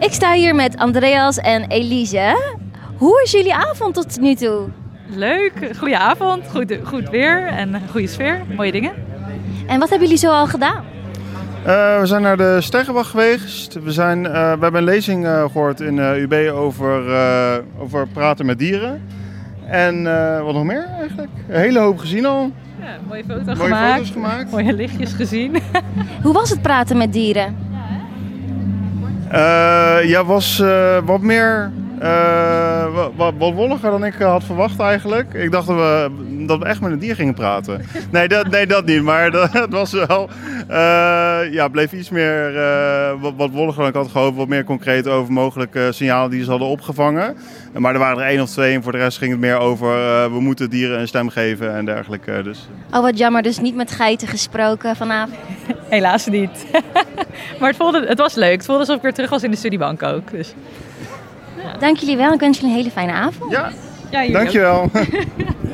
Ik sta hier met Andreas en Elise. Hoe is jullie avond tot nu toe? Leuk, goede avond, goed, goed weer en goede sfeer, mooie dingen. En wat hebben jullie zo al gedaan? Uh, we zijn naar de Sterrenwacht geweest. We, zijn, uh, we hebben een lezing uh, gehoord in UB over, over praten met dieren. En wat nog meer eigenlijk? Een hele hoop gezien al. Ja, mooie, foto mooie gemaakt. foto's gemaakt. Mooie lichtjes gezien. Hoe was het praten met dieren? Ja, was wat meer uh, wat, wat wolliger dan ik had verwacht eigenlijk. Ik dacht dat we, dat we echt met een dier gingen praten. Nee, dat, nee, dat niet. Maar dat, het was wel... Uh, ja, bleef iets meer... Uh, wat, wat wolliger dan ik had gehoopt. Wat meer concreet over mogelijke signalen die ze hadden opgevangen. Maar er waren er één of twee. En voor de rest ging het meer over... we moeten dieren een stem geven en dergelijke. Dus. Oh, wat jammer. Dus niet met geiten gesproken vanavond? Helaas niet. Maar het, voelde, het was leuk. Het voelde alsof ik weer terug was in de studiebank ook. Dus. Dank jullie wel. Ik wens jullie een hele fijne avond. Ja, ja dankjewel.